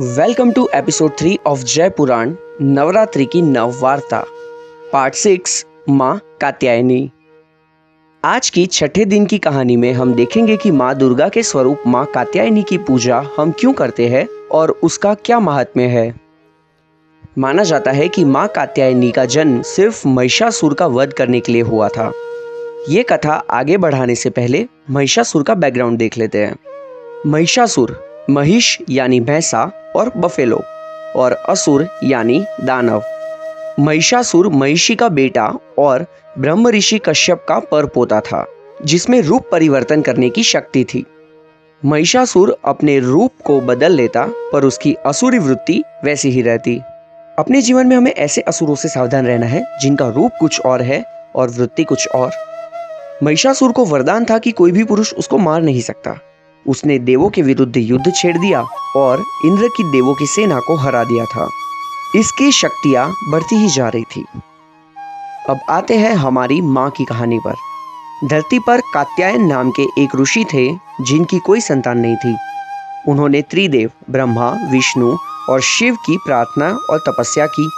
Welcome to episode three of जय पुराण नवरात्रि की नव वार्ता पार्ट सिक्स माँ कात्यायनी आज की छठे दिन की कहानी में हम देखेंगे कि माँ दुर्गा के स्वरूप माँ कात्यायनी की पूजा हम क्यों करते हैं और उसका क्या महात्म्य है। माना जाता है कि माँ कात्यायनी का जन्म सिर्फ़ महिषासुर का वध करने के लिए हुआ था। ये कथा आगे बढ़ाने से पहले महिषासुर का बैकग्राउंड देख लेते हैं। महिषासुर महिष यानी भैंसा और बफेलो और असुर यानी दानव। महिषासुर महिषी का बेटा और ब्रह्म ऋषि कश्यप का पर पोता था, जिसमें रूप परिवर्तन करने की शक्ति थी। महिषासुर अपने रूप को बदल लेता, पर उसकी असुरी वृत्ति वैसी ही रहती। अपने जीवन में हमें ऐसे असुरों से सावधान रहना है, जिनका रूप कुछ और है और वृत्ति कुछ और। महिषासुर को वरदान था कि कोई भी पुरुष उसको मार नहीं सकता। उसने देवों के विरुद्ध युद्ध छेड़ दिया और इंद्र की देवों की सेना को हरा दिया था। इसकी शक्तियाँ बढ़ती ही जा रही थी। अब आते हैं हमारी माँ की कहानी पर। धरती पर कात्यायन नाम के एक ऋषि थे, जिनकी कोई संतान नहीं थी। उन्होंने त्रिदेव, ब्रह्मा, विष्णु और शिव की प्रार्थना और तपस्या की।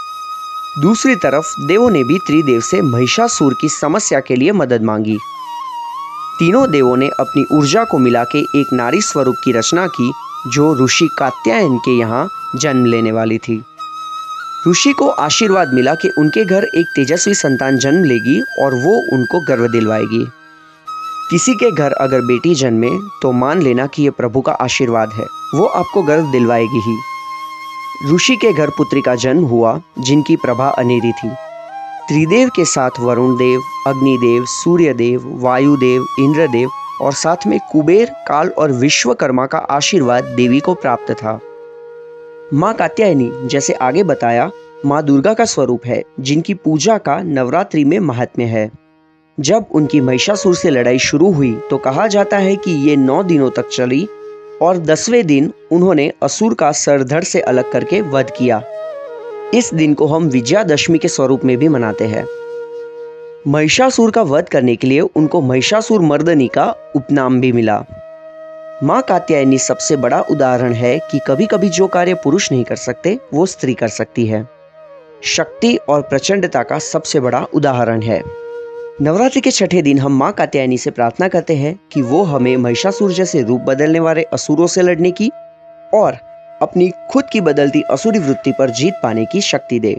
दूसरी तरफ़ देवों ने भी त्रिदेव से महिषासुर की समस्या के लिए मदद मांगी। तीनों देवों ने अपनी ऊर्जा को मिला के एक नारी स्वरूप की रचना की, जो ऋषि कात्यायन के यहाँ जन्म लेने वाली थी। ऋषि को आशीर्वाद मिला कि उनके घर एक तेजस्वी संतान जन्म लेगी और वो उनको गर्व दिलवाएगी। किसी के घर अगर बेटी जन्मे तो मान लेना कि ये प्रभु का आशीर्वाद है। वो आपको गर्व दिलवाएगी ही। ऋषि के घर पुत्री का जन्म हुआ, जिनकी प्रभा अनेरी थी। त्रिदेव के साथ वरुण देव अग्निदेव, सूर्यदेव, वायुदेव, इंद्रदेव और साथ में कुबेर, काल और विश्वकर्मा का आशीर्वाद देवी को प्राप्त था। माँ कात्यायनी जैसे आगे बताया, माँ दुर्गा का स्वरूप है, जिनकी पूजा का नवरात्रि में महात्म्य है। जब उनकी महिषासुर से लड़ाई शुरू हुई तो कहा जाता है कि ये नौ दिनों तक चली और दसवें दिन उन्होंने असुर का सरधड़ से अलग करके वध किया। इस दिन को हम विजयादशमी के स्वरूप में भी मनाते हैं। महिषासुर का वध करने के लिए उनको महिषासुर मर्दनी का उपनाम भी मिला। माँ कात्यायनी सबसे बड़ा उदाहरण है कि कभी कभी जो कार्य पुरुष नहीं कर सकते, वो स्त्री कर सकती है। शक्ति और प्रचंडता का सबसे बड़ा उदाहरण है। नवरात्रि के छठे दिन हम माँ कात्यायनी से प्रार्थना करते हैं कि वो हमें महिषासुर जैसे रूप बदलने वाले असुरों से लड़ने की और अपनी खुद की बदलती असुरी वृत्ति पर जीत पाने की शक्ति दे।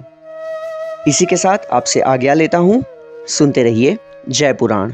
इसी के साथ आपसे आज्ञा लेता हूँ, सुनते रहिए जय पुराण।